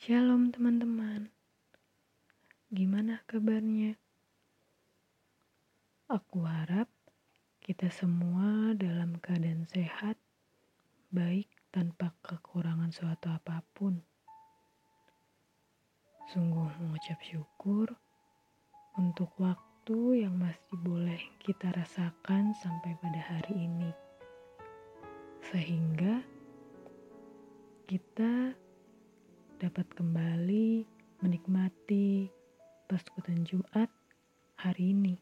Shalom teman-teman. Gimana kabarnya? Aku harap kita semua dalam keadaan sehat, baik tanpa kekurangan suatu apa pun. Sungguh mengucap syukur untuk waktu yang masih boleh kita rasakan sampai pada hari ini. Sehingga kita dapat kembali menikmati Paskutan Jumat hari ini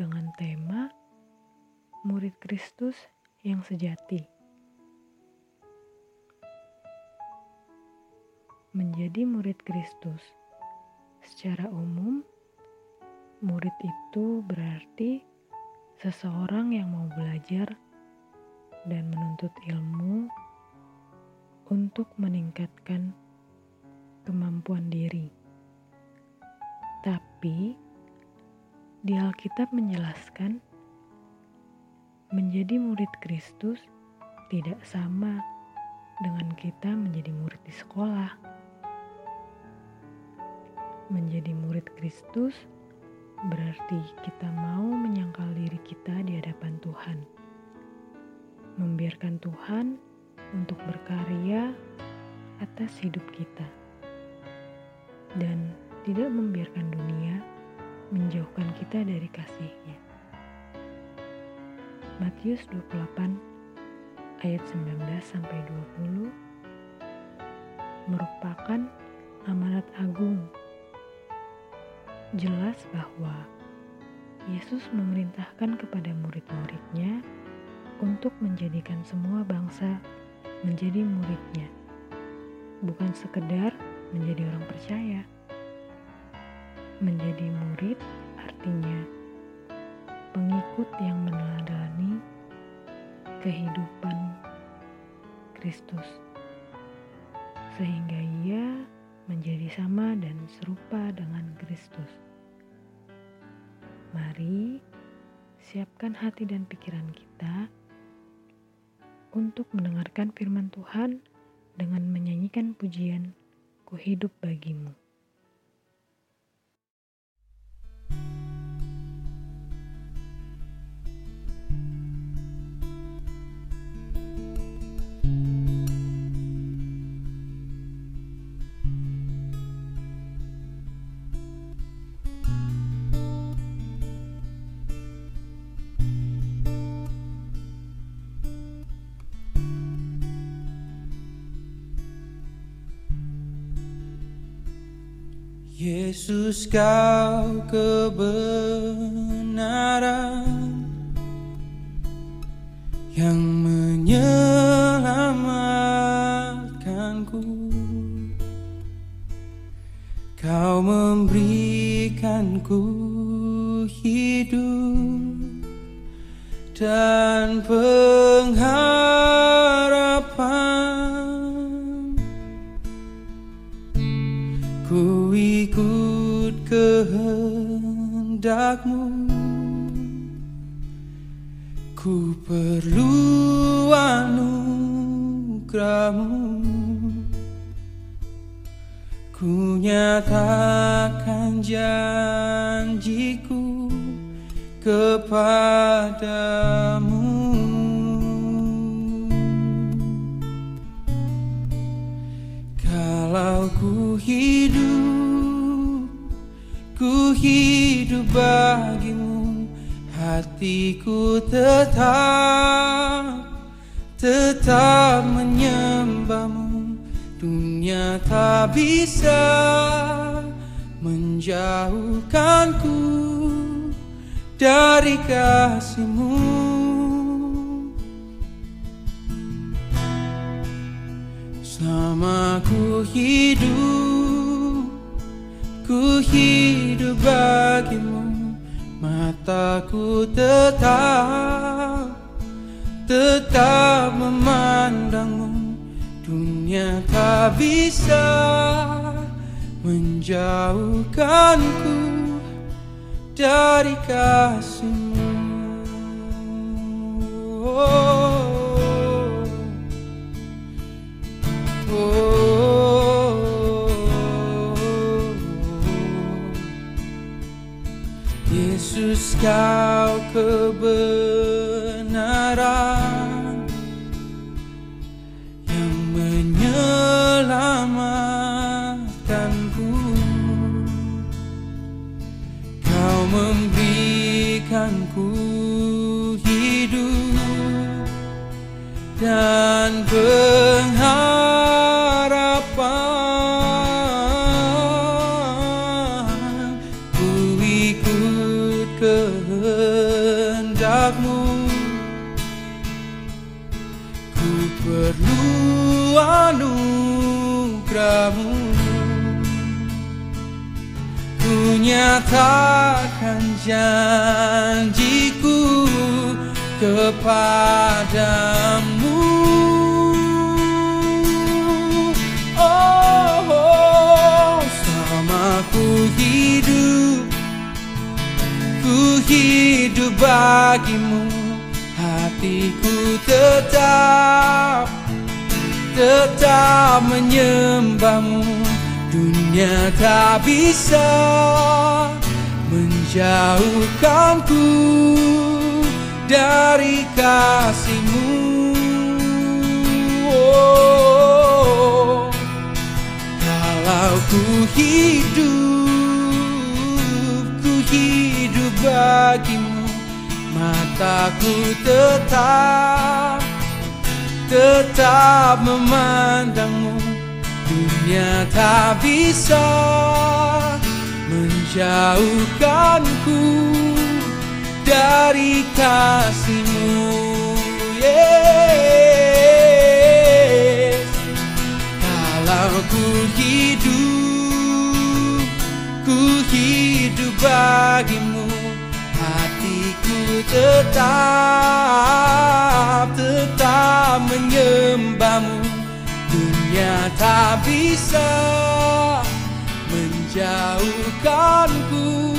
dengan tema Murid Kristus yang Sejati. Menjadi murid Kristus secara umum, murid itu berarti seseorang yang mau belajar dan menuntut ilmu untuk meningkatkan kemampuan diri. Tapi di Alkitab menjelaskan menjadi murid Kristus tidak sama dengan kita menjadi murid di sekolah. Menjadi murid Kristus berarti kita mau menyangkal diri kita di hadapan Tuhan. Membiarkan Tuhan untuk berkarya atas hidup kita dan tidak membiarkan dunia menjauhkan kita dari kasihnya. Matius 28 ayat 19 sampai 20 merupakan amanat agung. Jelas bahwa Yesus memerintahkan kepada murid-muridnya untuk menjadikan semua bangsa menjadi muridnya. Bukan sekedar menjadi orang percaya. Menjadi murid artinya pengikut yang meneladani kehidupan Kristus, sehingga ia menjadi sama dan serupa dengan Kristus. Mari siapkan hati dan pikiran kita untuk mendengarkan firman Tuhan dengan menyanyikan pujian Ku hidup bagimu. Yesus kau kebenaran yang menyelamatkanku. Kau memberikanku hidup dan pengharapan perlu anugerahmu Ku nyatakan janjiku kepadamu. Kalau ku hidup, ku hidup bagimu Hatiku tetap, tetap menyembahmu. Dunia tak bisa menjauhkanku dari kasihmu. Selama ku hidup Ku hidup bagimu Mataku tetap Tetap memandangmu Dunia tak bisa Menjauhkanku Dari kasihmu oh. oh. Yesus kau kebenaran nyatakan janjiku kepadamu. Oh, oh selama ku hidup Ku hidup bagimu. Hatiku tetap Tetap menyembahmu Dunia tak bisa Menjauhkanku Dari kasihmu. Oh, Kalau ku hidup Ku hidup bagimu Mataku tetap Tetap memandangmu Dunia tak bisa Menjauhkanku Dari kasihmu Yes Kalau ku hidup Ku hidup bagimu Hatiku tetap Tetap menyembahmu tak bisa Menjauhkanku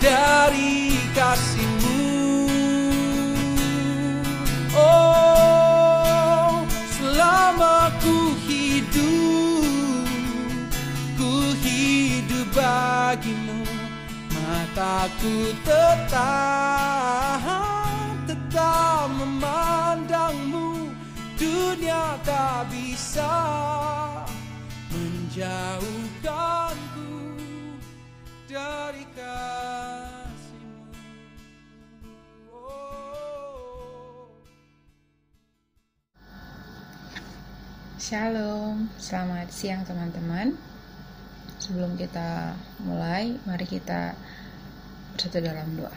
Dari kasihmu. Oh Selama ku hidup Ku hidup bagimu Mataku tetap Tetap memandangmu. Dunia tak bisa Menjauhkanku Dari kasihmu oh. Shalom, selamat siang teman-teman. Sebelum kita mulai, mari kita bersatu dalam doa.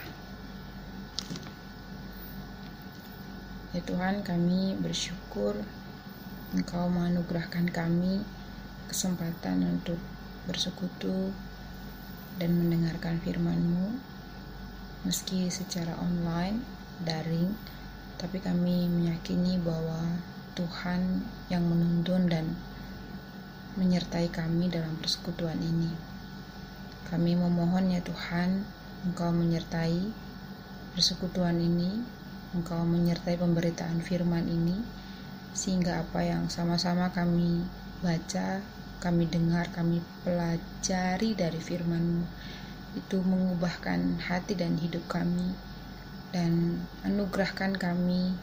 Ya Tuhan, kami bersyukur Engkau menganugerahkan kami kesempatan untuk bersekutu dan mendengarkan firman-Mu meski secara online, daring, tapi kami meyakini bahwa Tuhan yang menuntun dan menyertai kami dalam persekutuan ini. Kami memohon ya Tuhan, Engkau menyertai persekutuan ini, Engkau menyertai pemberitaan firman ini, sehingga apa yang sama-sama kami baca, kami dengar, kami pelajari dari firman-Mu itu mengubahkan hati dan hidup kami dan anugerahkan kami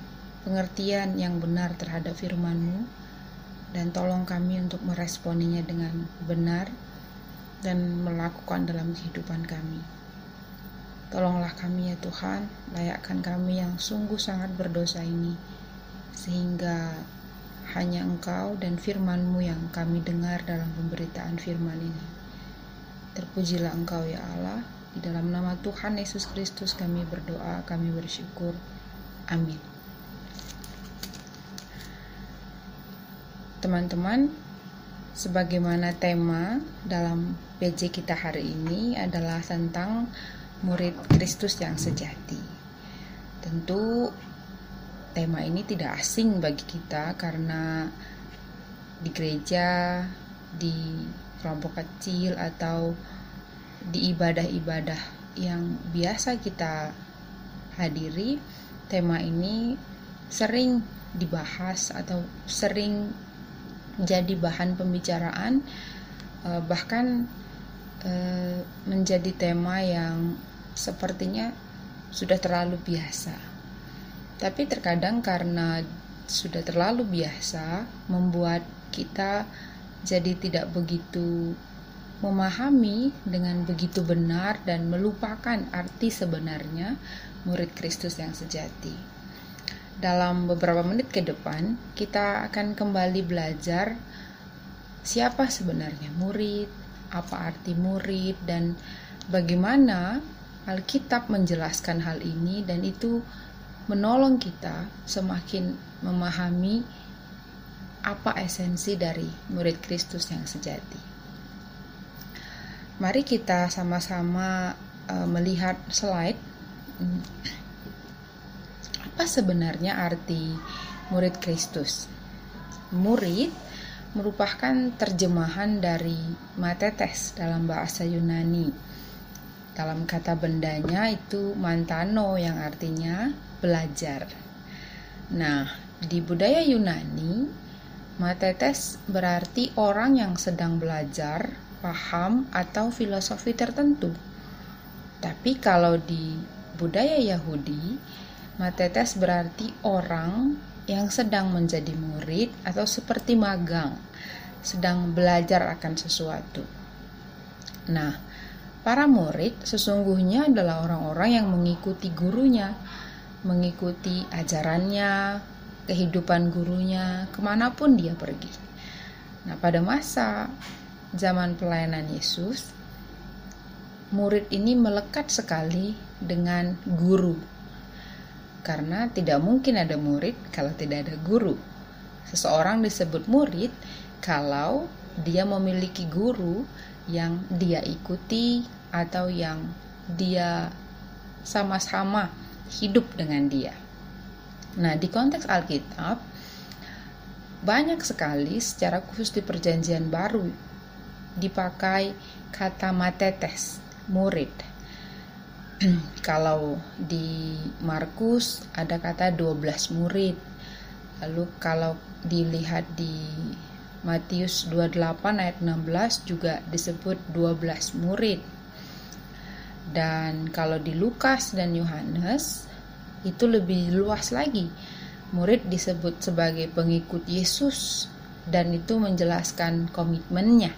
pengertian yang benar terhadap firman-Mu dan tolong kami untuk meresponinya dengan benar dan melakukan dalam kehidupan kami. Tolonglah kami ya Tuhan, layakkan kami yang sungguh sangat berdosa ini, sehingga hanya Engkau dan firman-Mu yang kami dengar dalam pemberitaan firman ini. Terpujilah Engkau ya Allah, di dalam nama Tuhan Yesus Kristus kami berdoa, kami bersyukur. Amin. Teman-teman, sebagaimana tema dalam PJ kita hari ini adalah tentang murid Kristus yang sejati. Tentu tema ini tidak asing bagi kita karena di gereja, di kelompok kecil atau di ibadah-ibadah yang biasa kita hadiri, tema ini sering dibahas atau sering jadi bahan pembicaraan, eh, bahkan eh, menjadi tema yang sepertinya sudah terlalu biasa. Tapi terkadang karena sudah terlalu biasa membuat kita jadi tidak begitu memahami dengan begitu benar dan melupakan arti sebenarnya murid Kristus yang sejati. Dalam beberapa menit ke depan, kita akan kembali belajar siapa sebenarnya murid, apa arti murid, dan bagaimana Alkitab menjelaskan hal ini, dan itu menolong kita semakin memahami apa esensi dari murid Kristus yang sejati. Mari kita sama-sama uh, melihat slide. Apa sebenarnya arti murid Kristus? Murid merupakan terjemahan dari matetes dalam bahasa Yunani. Dalam kata bendanya itu mantano yang artinya belajar. Nah, di budaya Yunani, matetes berarti orang yang sedang belajar, paham, atau filosofi tertentu. Tapi kalau di budaya Yahudi, matetes berarti orang yang sedang menjadi murid atau seperti magang, sedang belajar akan sesuatu. Nah, para murid sesungguhnya adalah orang-orang yang mengikuti gurunya, mengikuti ajarannya, kehidupan gurunya, ke mana pun dia pergi. Nah, pada masa zaman pelayanan Yesus, murid ini melekat sekali dengan guru karena tidak mungkin ada murid kalau tidak ada guru. Seseorang disebut murid kalau dia memiliki guru yang dia ikuti atau yang dia sama-sama hidup dengan dia. Nah, di konteks Alkitab, banyak sekali secara khusus di Perjanjian Baru dipakai kata matetes, murid kalau di Markus ada kata 12 murid. Lalu kalau dilihat di Matius 28 ayat 16 juga disebut 12 murid. Dan kalau di Lukas dan Yohanes itu lebih luas lagi. Murid disebut sebagai pengikut Yesus dan itu menjelaskan komitmennya.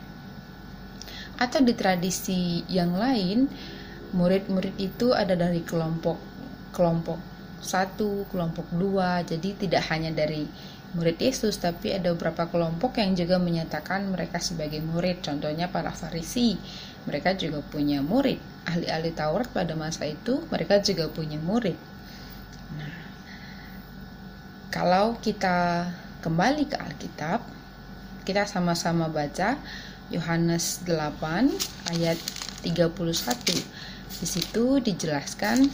Atau di tradisi yang lain, murid-murid itu ada dari kelompok kelompok satu, kelompok dua, jadi tidak hanya dari murid Yesus, tapi ada beberapa kelompok yang juga menyatakan mereka sebagai murid. Contohnya para Farisi, mereka juga punya murid. Ahli-ahli Taurat pada masa itu, mereka juga punya murid. Nah, kalau kita kembali ke Alkitab, kita sama-sama baca Yohanes 8 ayat 31. Di situ dijelaskan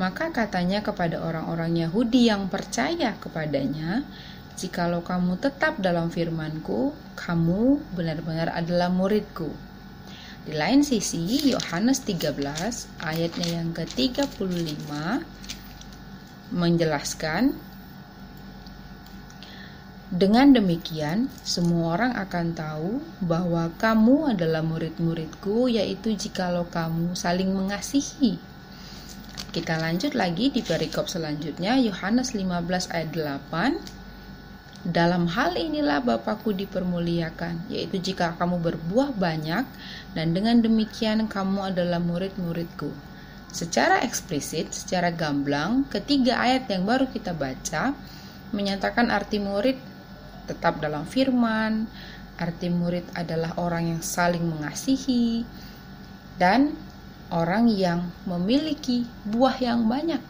maka katanya kepada orang-orang Yahudi yang percaya kepadanya, "Jikalau kamu tetap dalam firman-Ku, kamu benar-benar adalah murid-Ku." Di lain sisi, Yohanes 13 ayatnya yang ke-35 menjelaskan dengan demikian, semua orang akan tahu bahwa kamu adalah murid-muridku, yaitu jikalau kamu saling mengasihi. Kita lanjut lagi di perikop selanjutnya, Yohanes 15 ayat 8. Dalam hal inilah Bapakku dipermuliakan, yaitu jika kamu berbuah banyak, dan dengan demikian kamu adalah murid-muridku. Secara eksplisit, secara gamblang, ketiga ayat yang baru kita baca menyatakan arti murid tetap dalam firman, arti murid adalah orang yang saling mengasihi, dan orang yang memiliki buah yang banyak.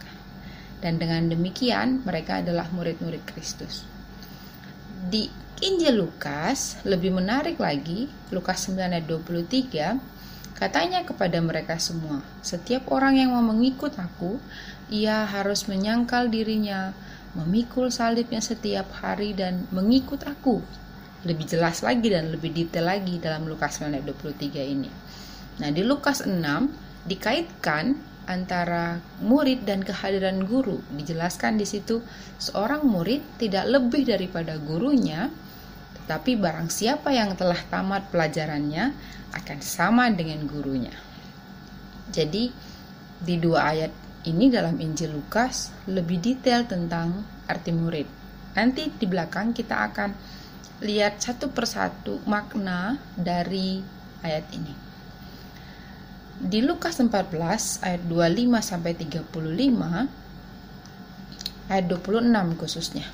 Dan dengan demikian mereka adalah murid-murid Kristus. Di Injil Lukas lebih menarik lagi, Lukas 9 ayat 23, katanya kepada mereka semua, setiap orang yang mau mengikut aku, ia harus menyangkal dirinya, memikul salibnya setiap hari dan mengikut aku. Lebih jelas lagi dan lebih detail lagi dalam Lukas 9 ayat 23 ini. Nah, di Lukas 6 dikaitkan antara murid dan kehadiran guru. Dijelaskan di situ seorang murid tidak lebih daripada gurunya, tetapi barang siapa yang telah tamat pelajarannya akan sama dengan gurunya. Jadi di dua ayat ini dalam Injil Lukas lebih detail tentang arti murid. Nanti di belakang kita akan lihat satu persatu makna dari ayat ini. Di Lukas 14 ayat 25 sampai 35 ayat 26 khususnya.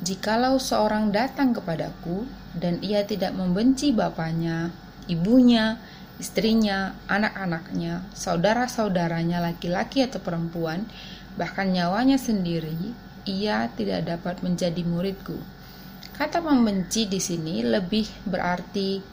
Jikalau seorang datang kepadaku dan ia tidak membenci bapaknya, ibunya, istrinya, anak-anaknya, saudara-saudaranya laki-laki atau perempuan, bahkan nyawanya sendiri, ia tidak dapat menjadi muridku. Kata membenci di sini lebih berarti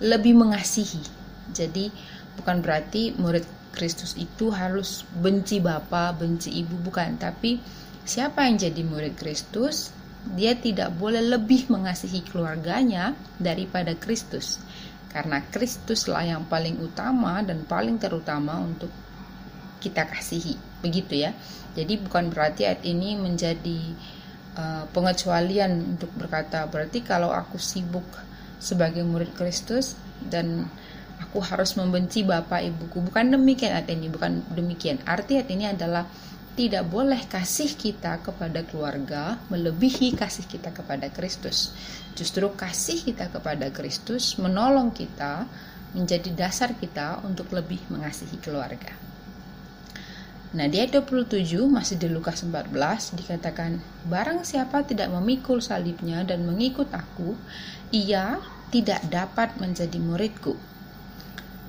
lebih mengasihi. Jadi bukan berarti murid Kristus itu harus benci bapak, benci ibu, bukan. Tapi siapa yang jadi murid Kristus, dia tidak boleh lebih mengasihi keluarganya daripada Kristus. Karena Kristuslah yang paling utama dan paling terutama untuk kita kasihi. Begitu ya. Jadi bukan berarti ayat ini menjadi uh, pengecualian untuk berkata berarti kalau aku sibuk sebagai murid Kristus dan aku harus membenci bapak ibuku bukan demikian arti ini bukan demikian arti arti ini adalah tidak boleh kasih kita kepada keluarga melebihi kasih kita kepada Kristus. Justru kasih kita kepada Kristus menolong kita menjadi dasar kita untuk lebih mengasihi keluarga. Nah, di ayat 27 masih di Lukas 14 dikatakan, "Barang siapa tidak memikul salibnya dan mengikut aku, ia tidak dapat menjadi muridku."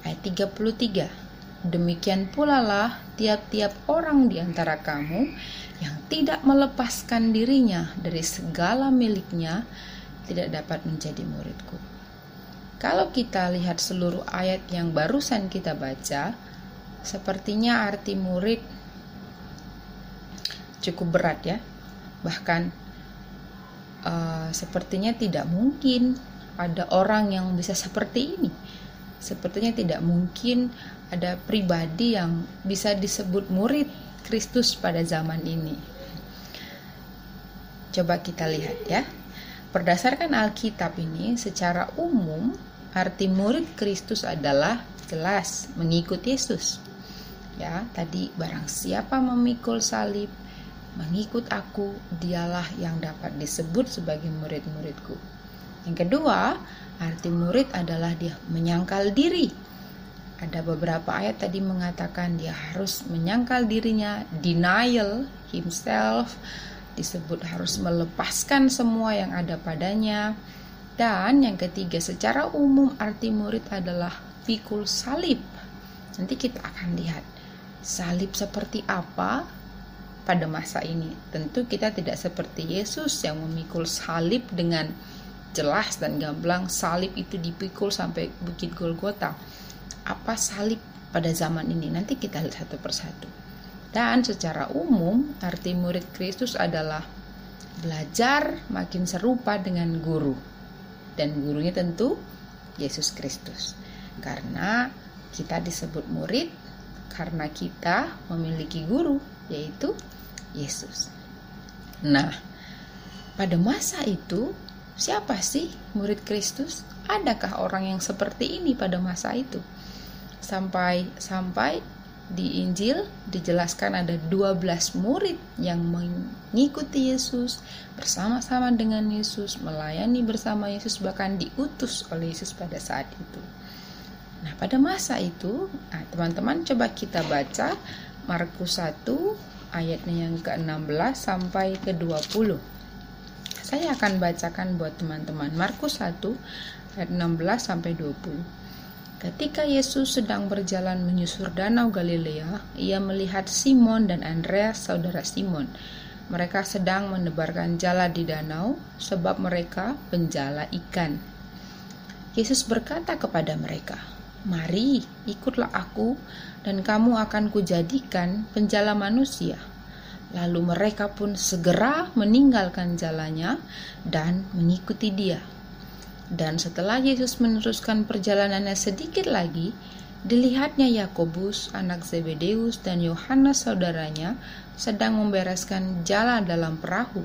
Ayat 33 Demikian pula lah tiap-tiap orang di antara kamu yang tidak melepaskan dirinya dari segala miliknya tidak dapat menjadi muridku. Kalau kita lihat seluruh ayat yang barusan kita baca, sepertinya arti murid cukup berat ya. Bahkan uh, sepertinya tidak mungkin ada orang yang bisa seperti ini Sepertinya tidak mungkin ada pribadi yang bisa disebut murid Kristus pada zaman ini. Coba kita lihat ya. Berdasarkan Alkitab ini secara umum arti murid Kristus adalah jelas mengikut Yesus. Ya, tadi barang siapa memikul salib mengikut aku, dialah yang dapat disebut sebagai murid-muridku. Yang kedua, arti murid adalah dia menyangkal diri. Ada beberapa ayat tadi mengatakan dia harus menyangkal dirinya, denial himself, disebut harus melepaskan semua yang ada padanya. Dan yang ketiga, secara umum arti murid adalah pikul salib. Nanti kita akan lihat salib seperti apa pada masa ini. Tentu kita tidak seperti Yesus yang memikul salib dengan jelas dan gamblang salib itu dipikul sampai Bukit Golgota. Apa salib pada zaman ini? Nanti kita lihat satu persatu. Dan secara umum, arti murid Kristus adalah belajar makin serupa dengan guru. Dan gurunya tentu Yesus Kristus. Karena kita disebut murid karena kita memiliki guru, yaitu Yesus. Nah, pada masa itu Siapa sih murid Kristus? Adakah orang yang seperti ini pada masa itu? Sampai sampai di Injil dijelaskan ada 12 murid yang mengikuti Yesus bersama-sama dengan Yesus, melayani bersama Yesus bahkan diutus oleh Yesus pada saat itu. Nah, pada masa itu, nah, teman-teman coba kita baca Markus 1 ayatnya yang ke-16 sampai ke-20. Saya akan bacakan buat teman-teman Markus 1 ayat 16 sampai 20. Ketika Yesus sedang berjalan menyusur danau Galilea, ia melihat Simon dan Andreas saudara Simon. Mereka sedang menebarkan jala di danau sebab mereka penjala ikan. Yesus berkata kepada mereka, "Mari, ikutlah aku dan kamu akan kujadikan penjala manusia." Lalu mereka pun segera meninggalkan jalannya dan mengikuti dia. Dan setelah Yesus meneruskan perjalanannya sedikit lagi, dilihatnya Yakobus, anak Zebedeus, dan Yohanes saudaranya sedang membereskan jalan dalam perahu.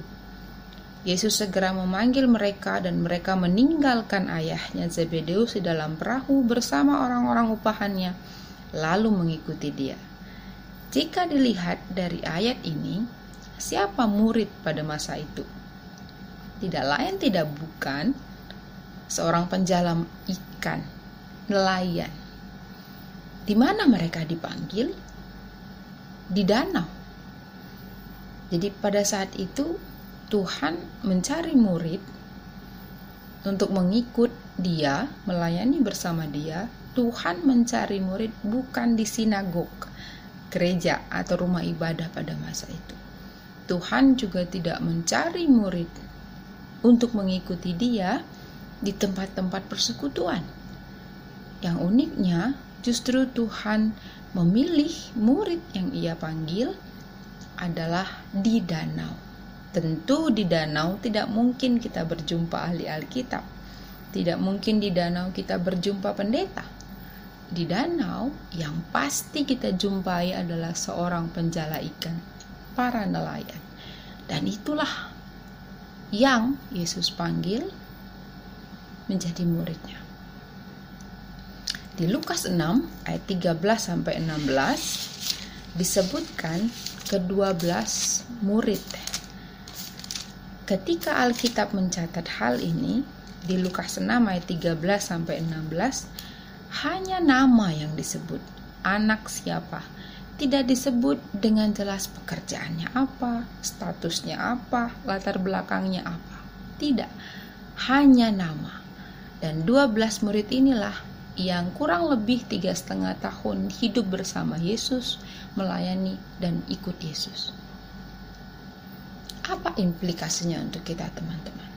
Yesus segera memanggil mereka dan mereka meninggalkan ayahnya Zebedeus di dalam perahu bersama orang-orang upahannya lalu mengikuti dia. Jika dilihat dari ayat ini, siapa murid pada masa itu? Tidak lain tidak bukan seorang penjalam ikan, nelayan. Di mana mereka dipanggil? Di danau. Jadi pada saat itu Tuhan mencari murid untuk mengikut dia, melayani bersama dia. Tuhan mencari murid bukan di sinagog, gereja atau rumah ibadah pada masa itu. Tuhan juga tidak mencari murid untuk mengikuti dia di tempat-tempat persekutuan. Yang uniknya, justru Tuhan memilih murid yang ia panggil adalah di danau. Tentu di danau tidak mungkin kita berjumpa ahli Alkitab. Tidak mungkin di danau kita berjumpa pendeta di danau yang pasti kita jumpai adalah seorang penjala ikan, para nelayan. Dan itulah yang Yesus panggil menjadi muridnya. Di Lukas 6 ayat 13 sampai 16 disebutkan ke-12 murid. Ketika Alkitab mencatat hal ini di Lukas 6 ayat 13 sampai 16 hanya nama yang disebut, anak siapa. Tidak disebut dengan jelas pekerjaannya apa, statusnya apa, latar belakangnya apa. Tidak, hanya nama. Dan 12 murid inilah yang kurang lebih tiga setengah tahun hidup bersama Yesus, melayani dan ikut Yesus. Apa implikasinya untuk kita teman-teman?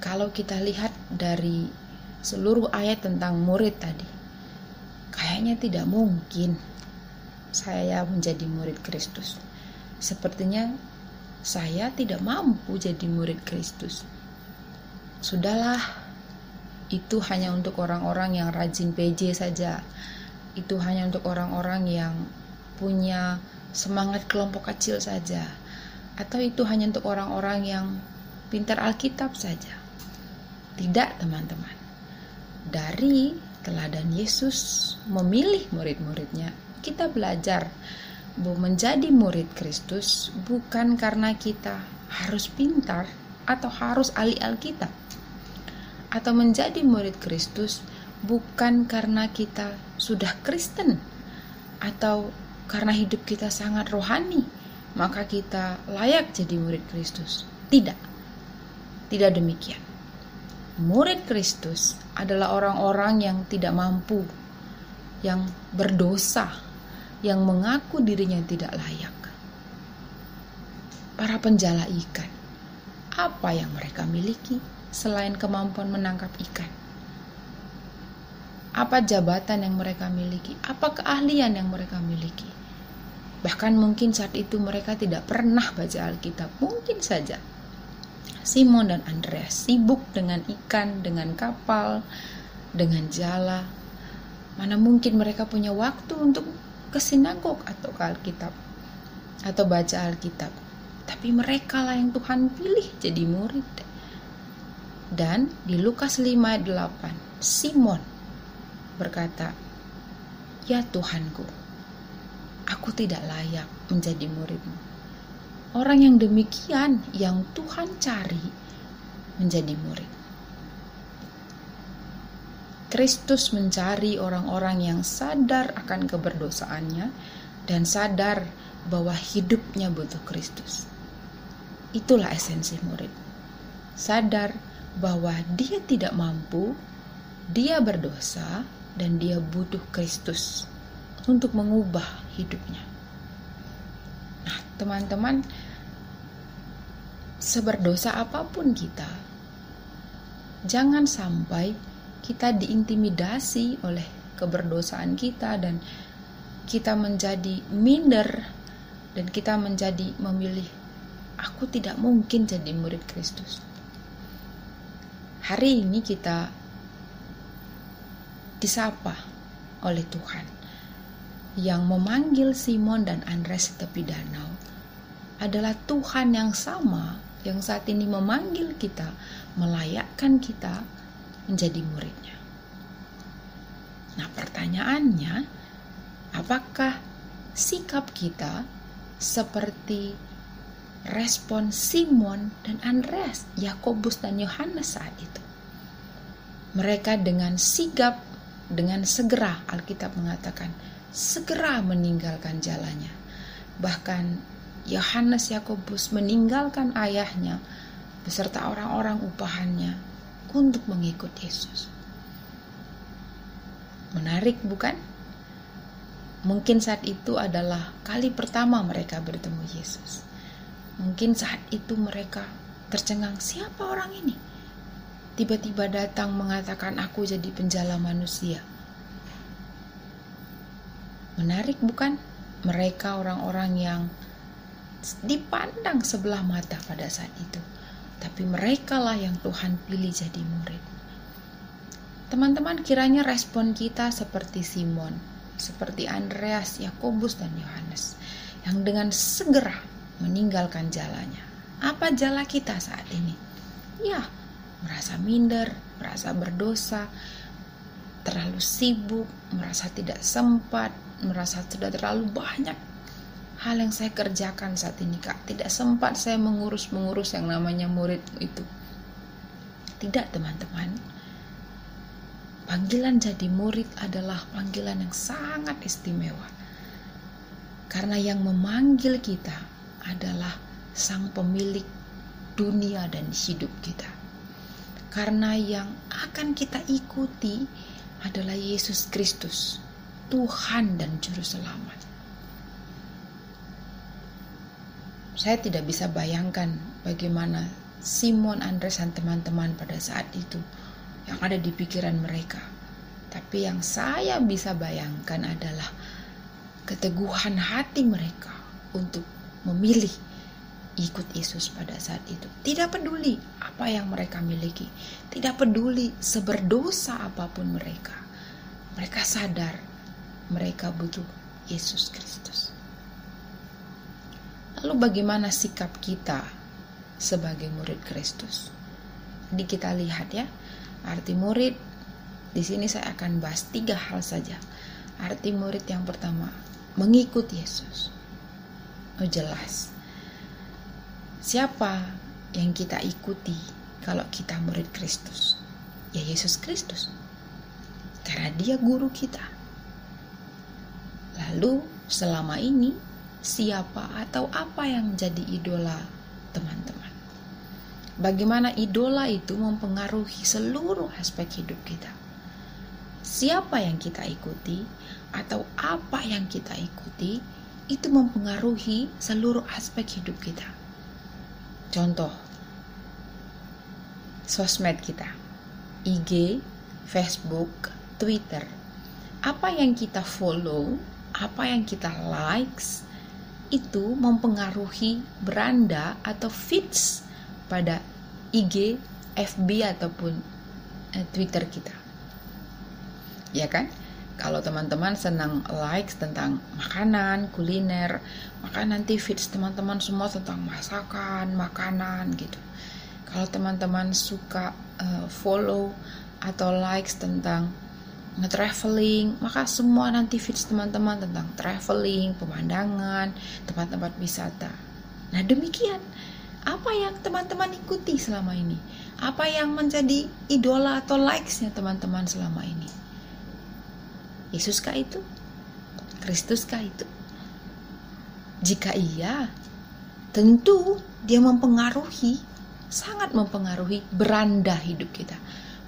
Kalau kita lihat dari seluruh ayat tentang murid tadi. Kayaknya tidak mungkin saya menjadi murid Kristus. Sepertinya saya tidak mampu jadi murid Kristus. Sudahlah, itu hanya untuk orang-orang yang rajin PJ saja. Itu hanya untuk orang-orang yang punya semangat kelompok kecil saja. Atau itu hanya untuk orang-orang yang pintar Alkitab saja. Tidak, teman-teman dari teladan Yesus memilih murid-muridnya, kita belajar bahwa menjadi murid Kristus bukan karena kita harus pintar atau harus ahli Alkitab. Atau menjadi murid Kristus bukan karena kita sudah Kristen atau karena hidup kita sangat rohani, maka kita layak jadi murid Kristus. Tidak. Tidak demikian. Murid Kristus adalah orang-orang yang tidak mampu, yang berdosa, yang mengaku dirinya tidak layak. Para penjala ikan, apa yang mereka miliki selain kemampuan menangkap ikan? Apa jabatan yang mereka miliki? Apa keahlian yang mereka miliki? Bahkan mungkin saat itu mereka tidak pernah baca Alkitab, mungkin saja Simon dan Andreas sibuk dengan ikan, dengan kapal, dengan jala. Mana mungkin mereka punya waktu untuk ke sinagog atau ke Alkitab atau baca Alkitab. Tapi mereka lah yang Tuhan pilih jadi murid. Dan di Lukas 5 ayat 8, Simon berkata, "Ya Tuhanku, aku tidak layak menjadi muridmu." Orang yang demikian yang Tuhan cari menjadi murid. Kristus mencari orang-orang yang sadar akan keberdosaannya dan sadar bahwa hidupnya butuh Kristus. Itulah esensi murid. Sadar bahwa dia tidak mampu, dia berdosa, dan dia butuh Kristus untuk mengubah hidupnya teman-teman seberdosa apa pun kita jangan sampai kita diintimidasi oleh keberdosaan kita dan kita menjadi minder dan kita menjadi memilih aku tidak mungkin jadi murid Kristus. Hari ini kita disapa oleh Tuhan yang memanggil Simon dan Andres di tepi danau adalah Tuhan yang sama yang saat ini memanggil kita, melayakkan kita menjadi muridnya. Nah, pertanyaannya, apakah sikap kita seperti respon Simon dan Andreas, Yakobus dan Yohanes saat itu? Mereka dengan sigap, dengan segera, Alkitab mengatakan, segera meninggalkan jalannya. Bahkan Yohanes Yakobus meninggalkan ayahnya beserta orang-orang upahannya untuk mengikut Yesus. Menarik bukan? Mungkin saat itu adalah kali pertama mereka bertemu Yesus. Mungkin saat itu mereka tercengang, siapa orang ini? Tiba-tiba datang mengatakan aku jadi penjala manusia. Menarik bukan? Mereka orang-orang yang dipandang sebelah mata pada saat itu. Tapi merekalah yang Tuhan pilih jadi murid. Teman-teman, kiranya respon kita seperti Simon, seperti Andreas, Yakobus, dan Yohanes, yang dengan segera meninggalkan jalannya. Apa jala kita saat ini? Ya, merasa minder, merasa berdosa, terlalu sibuk, merasa tidak sempat, merasa sudah terlalu banyak hal yang saya kerjakan saat ini, Kak. Tidak sempat saya mengurus-mengurus yang namanya murid itu. Tidak, teman-teman Panggilan jadi murid adalah panggilan yang sangat istimewa. Karena yang memanggil kita adalah sang pemilik dunia dan hidup kita. Karena yang akan kita ikuti adalah Yesus Kristus, Tuhan dan Juru Selamat. Saya tidak bisa bayangkan bagaimana Simon Andres dan teman-teman pada saat itu yang ada di pikiran mereka. Tapi yang saya bisa bayangkan adalah keteguhan hati mereka untuk memilih ikut Yesus pada saat itu. Tidak peduli apa yang mereka miliki, tidak peduli seberdosa apa pun mereka. Mereka sadar mereka butuh Yesus Kristus. Lalu bagaimana sikap kita sebagai murid Kristus? Jadi kita lihat ya, Arti murid di sini saya akan bahas tiga hal saja. Arti murid yang pertama, mengikut Yesus. Oh jelas. Siapa yang kita ikuti kalau kita murid Kristus? Ya Yesus Kristus. Karena dia guru kita. Lalu selama ini siapa atau apa yang menjadi idola teman-teman? bagaimana idola itu mempengaruhi seluruh aspek hidup kita. Siapa yang kita ikuti atau apa yang kita ikuti itu mempengaruhi seluruh aspek hidup kita. Contoh, sosmed kita, IG, Facebook, Twitter. Apa yang kita follow, apa yang kita likes, itu mempengaruhi beranda atau feeds pada IG, FB ataupun eh, Twitter kita. Ya kan? Kalau teman-teman senang likes tentang makanan, kuliner, maka nanti feeds teman-teman semua tentang masakan, makanan gitu. Kalau teman-teman suka uh, follow atau likes tentang nge-traveling, maka semua nanti feeds teman-teman tentang traveling, pemandangan, tempat-tempat wisata. Nah, demikian apa yang teman-teman ikuti selama ini? Apa yang menjadi idola atau likesnya teman-teman selama ini? Yesuskah itu? Kristuskah itu? Jika iya, tentu dia mempengaruhi, sangat mempengaruhi beranda hidup kita,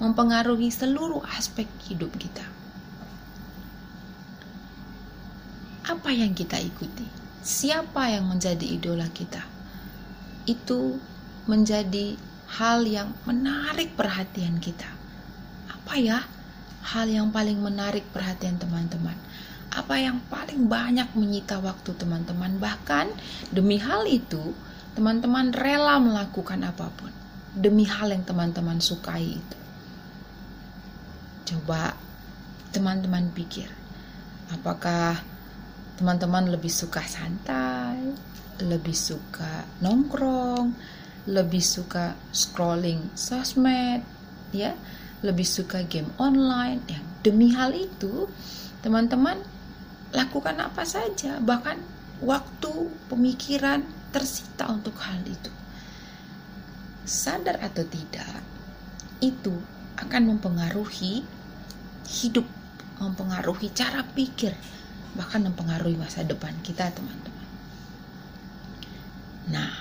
mempengaruhi seluruh aspek hidup kita. Apa yang kita ikuti? Siapa yang menjadi idola kita? itu menjadi hal yang menarik perhatian kita. Apa ya hal yang paling menarik perhatian teman-teman? Apa yang paling banyak menyita waktu teman-teman? Bahkan demi hal itu, teman-teman rela melakukan apa pun demi hal yang teman-teman sukai itu. Coba teman-teman pikir, apakah teman-teman lebih suka santai, lebih suka nongkrong, lebih suka scrolling sosmed, ya, lebih suka game online yang demi hal itu teman-teman lakukan apa saja bahkan waktu pemikiran tersita untuk hal itu. Sadar atau tidak itu akan mempengaruhi hidup mempengaruhi cara pikir bahkan mempengaruhi masa depan kita teman-teman. Nah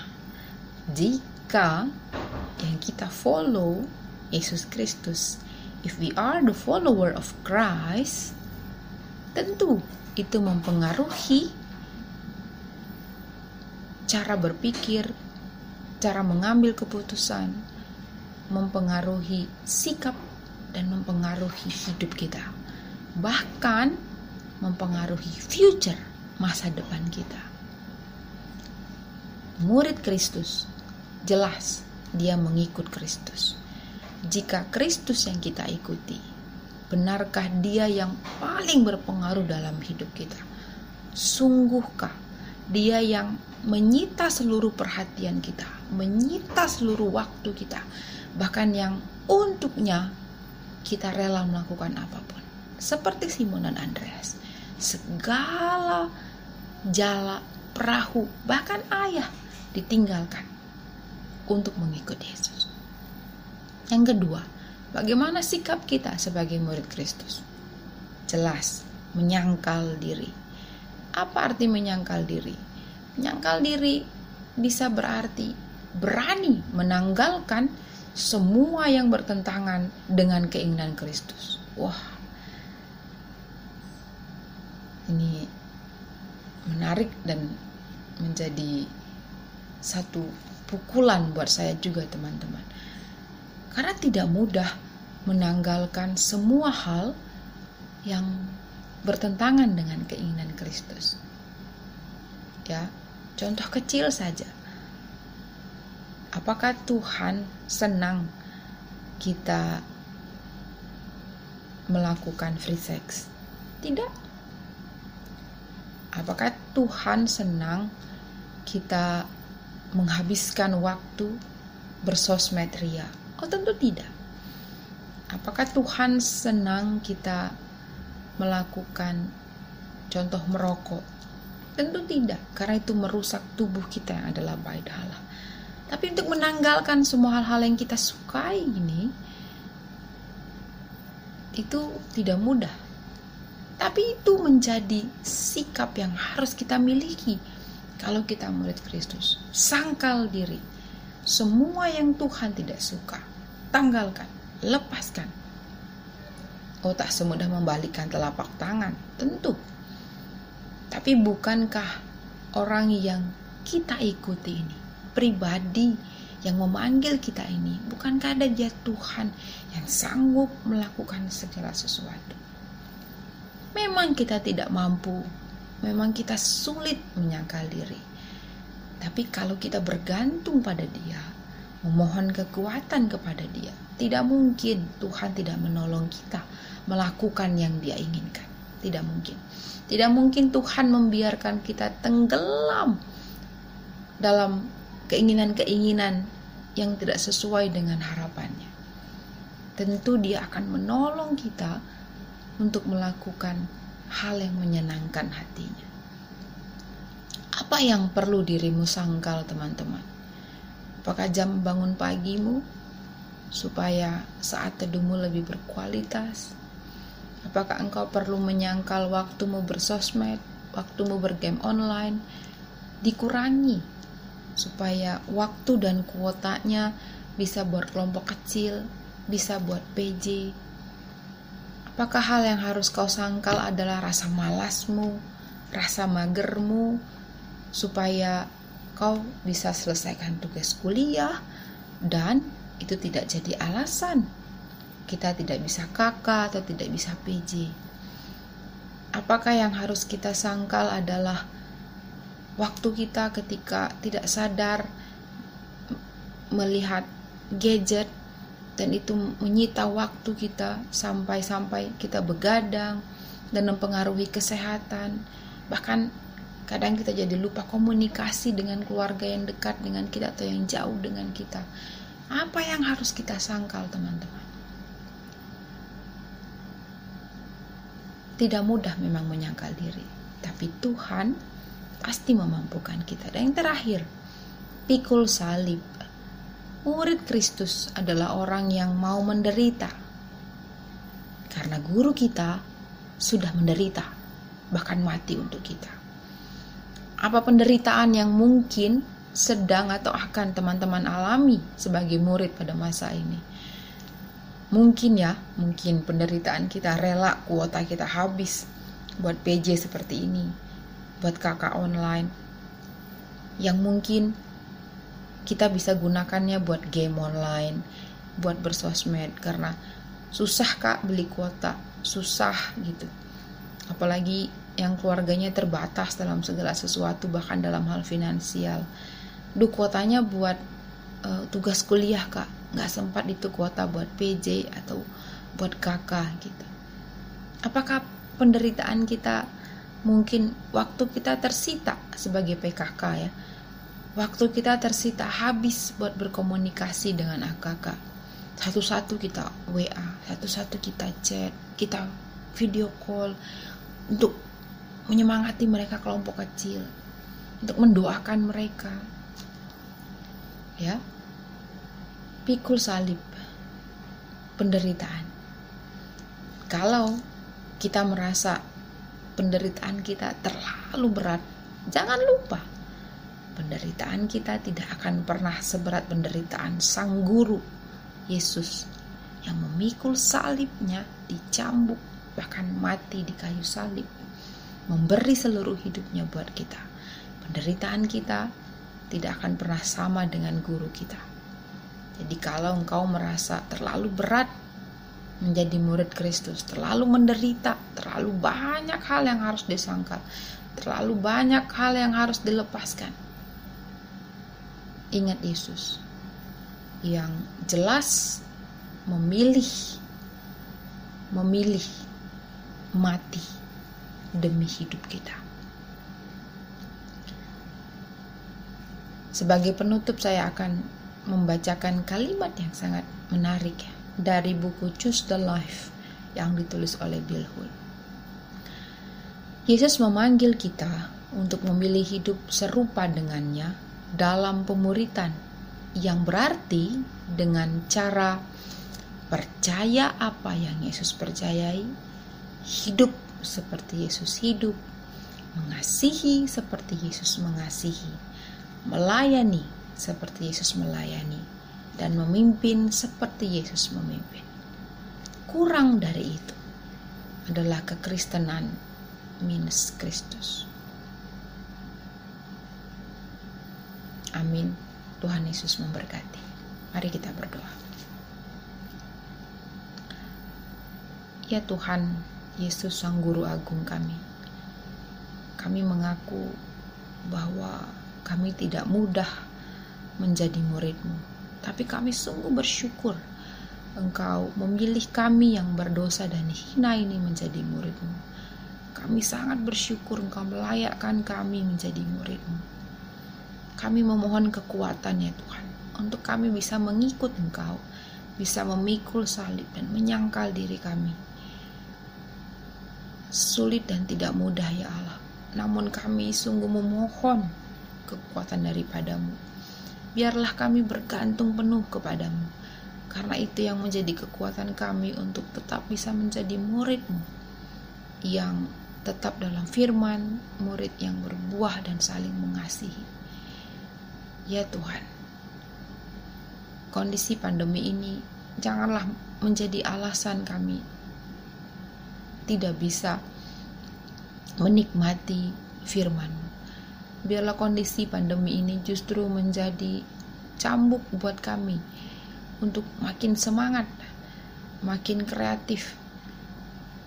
jika yang kita follow Yesus Kristus if we are the follower of Christ tentu itu mempengaruhi cara berpikir, cara mengambil keputusan, mempengaruhi sikap dan mempengaruhi hidup kita. Bahkan mempengaruhi future masa depan kita. Murid Kristus jelas dia mengikut Kristus. Jika Kristus yang kita ikuti, benarkah dia yang paling berpengaruh dalam hidup kita? Sungguhkah dia yang menyita seluruh perhatian kita, menyita seluruh waktu kita, bahkan yang untuknya kita rela melakukan apa pun. Seperti Simon dan Andreas, segala jala, perahu, bahkan ayah ditinggalkan untuk mengikut Yesus. Yang kedua, bagaimana sikap kita sebagai murid Kristus? Jelas, menyangkal diri. Apa arti menyangkal diri? Menyangkal diri bisa berarti berani menanggalkan semua yang bertentangan dengan keinginan Kristus. Wah, ini menarik dan menjadi satu pukulan buat saya juga teman-teman. Karena tidak mudah menanggalkan semua hal yang bertentangan dengan keinginan Kristus. Ya, contoh kecil saja. Apakah Tuhan senang kita melakukan free sex? Tidak. Apakah Tuhan senang kita menghabiskan waktu bersosmed ria? Oh, tentu tidak. Apakah Tuhan senang kita melakukan contoh merokok? Tentu tidak, karena itu merusak tubuh kita yang adalah baik Allah. Tapi untuk menanggalkan semua hal-hal yang kita sukai ini, itu tidak mudah. Tapi itu menjadi sikap yang harus kita miliki kalau kita murid Kristus. Sangkal diri. Semua yang Tuhan tidak suka, tanggalkan, lepaskan. Oh, tak semudah membalikkan telapak tangan, tentu. Tapi bukankah orang yang kita ikuti ini, pribadi yang memanggil kita ini, bukankah ada dia Tuhan yang sanggup melakukan segala sesuatu? Memang kita tidak mampu, memang kita sulit menyangkal diri. Tapi kalau kita bergantung pada Dia, memohon kekuatan kepada Dia, tidak mungkin Tuhan tidak menolong kita melakukan yang Dia inginkan. Tidak mungkin. Tidak mungkin Tuhan membiarkan kita tenggelam dalam keinginan-keinginan yang tidak sesuai dengan harapannya. Tentu Dia akan menolong kita untuk melakukan hal yang menyenangkan hatinya. Apa yang perlu dirimu sangkal, teman-teman? Apakah jam bangun pagimu supaya saat teduhmu lebih berkualitas? Apakah engkau perlu menyangkal waktumu bersosmed, waktumu bergame online? Dikurangi supaya waktu dan kuotanya bisa buat kelompok kecil, bisa buat PJ, Apakah hal yang harus kau sangkal adalah rasa malasmu, rasa magermu, supaya kau bisa selesaikan tugas kuliah dan itu tidak jadi alasan kita tidak bisa kakak atau tidak bisa PJ. Apakah yang harus kita sangkal adalah waktu kita ketika tidak sadar melihat gadget dan itu menyita waktu kita sampai-sampai kita begadang dan mempengaruhi kesehatan. Bahkan kadang kita jadi lupa komunikasi dengan keluarga yang dekat dengan kita atau yang jauh dengan kita. Apa yang harus kita sangkal teman-teman? Tidak mudah memang menyangkal diri, tapi Tuhan pasti memampukan kita. Dan yang terakhir, pikul salib. Murid Kristus adalah orang yang mau menderita. Karena guru kita sudah menderita, bahkan mati untuk kita. Apa penderitaan yang mungkin sedang atau akan teman-teman alami sebagai murid pada masa ini? Mungkin ya, mungkin penderitaan kita rela kuota kita habis buat PJ seperti ini, buat kakak online, yang mungkin kita bisa gunakannya buat game online, buat bersosmed karena susah kak beli kuota, susah gitu. Apalagi yang keluarganya terbatas dalam segala sesuatu bahkan dalam hal finansial. Duh kuotanya buat uh, tugas kuliah kak, nggak sempat itu kuota buat PJ atau buat kakak gitu. Apakah penderitaan kita mungkin waktu kita tersita sebagai PKK ya. Waktu kita tersita habis buat berkomunikasi dengan AKK satu-satu kita WA satu-satu kita chat kita video call untuk menyemangati mereka kelompok kecil untuk mendoakan mereka. Ya. Pikul salib penderitaan. Kalau kita merasa penderitaan kita terlalu berat, jangan lupa penderitaan kita tidak akan pernah seberat penderitaan Sang Guru Yesus yang memikul salibnya, dicambuk, bahkan mati di kayu salib, memberi seluruh hidupnya buat kita. Penderitaan kita tidak akan pernah sama dengan guru kita. Jadi kalau engkau merasa terlalu berat menjadi murid Kristus, terlalu menderita, terlalu banyak hal yang harus disangkal, terlalu banyak hal yang harus dilepaskan. Ingat Yesus yang jelas memilih memilih mati demi hidup kita. Sebagai penutup saya akan membacakan kalimat yang sangat menarik ya dari buku Choose the Life yang ditulis oleh Bill Hull. Yesus memanggil kita untuk memilih hidup serupa dengannya dalam pemuritan yang berarti dengan cara percaya apa yang Yesus percayai, hidup seperti Yesus hidup, mengasihi seperti Yesus mengasihi, melayani seperti Yesus melayani, dan memimpin seperti Yesus memimpin. Kurang dari itu adalah kekristenan minus Kristus. Amin. Tuhan Yesus memberkati. Mari kita berdoa. Ya Tuhan, Yesus Sang Guru Agung kami. Kami mengaku bahwa kami tidak mudah menjadi muridmu tapi kami sungguh bersyukur Engkau memilih kami yang berdosa dan hina ini menjadi muridmu. Kami sangat bersyukur Engkau melayakkan kami menjadi muridmu. Kami memohon kekuatan ya Tuhan, untuk kami bisa mengikut Engkau, bisa memikul salib dan menyangkal diri kami. Sulit dan tidak mudah ya Allah, namun kami sungguh memohon kekuatan daripadamu biarlah kami bergantung penuh kepadamu. Karena itu yang menjadi kekuatan kami untuk tetap bisa menjadi muridmu yang tetap dalam firman, murid yang berbuah dan saling mengasihi. Ya Tuhan, kondisi pandemi ini janganlah menjadi alasan kami tidak bisa menikmati firman biarlah kondisi pandemi ini justru menjadi cambuk buat kami untuk makin semangat, makin kreatif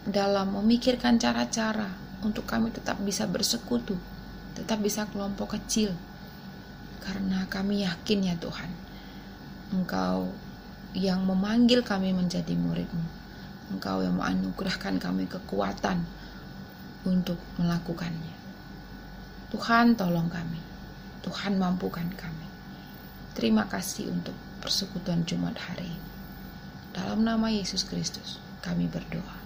dalam memikirkan cara-cara untuk kami tetap bisa bersekutu, tetap bisa kelompok kecil. Karena kami yakin ya Tuhan, Engkau yang memanggil kami menjadi muridmu. Engkau yang menganugerahkan kami kekuatan untuk melakukannya. Tuhan tolong kami. Tuhan mampukan kami. Terima kasih untuk persekutuan Jumat hari ini. Dalam nama Yesus Kristus, kami berdoa.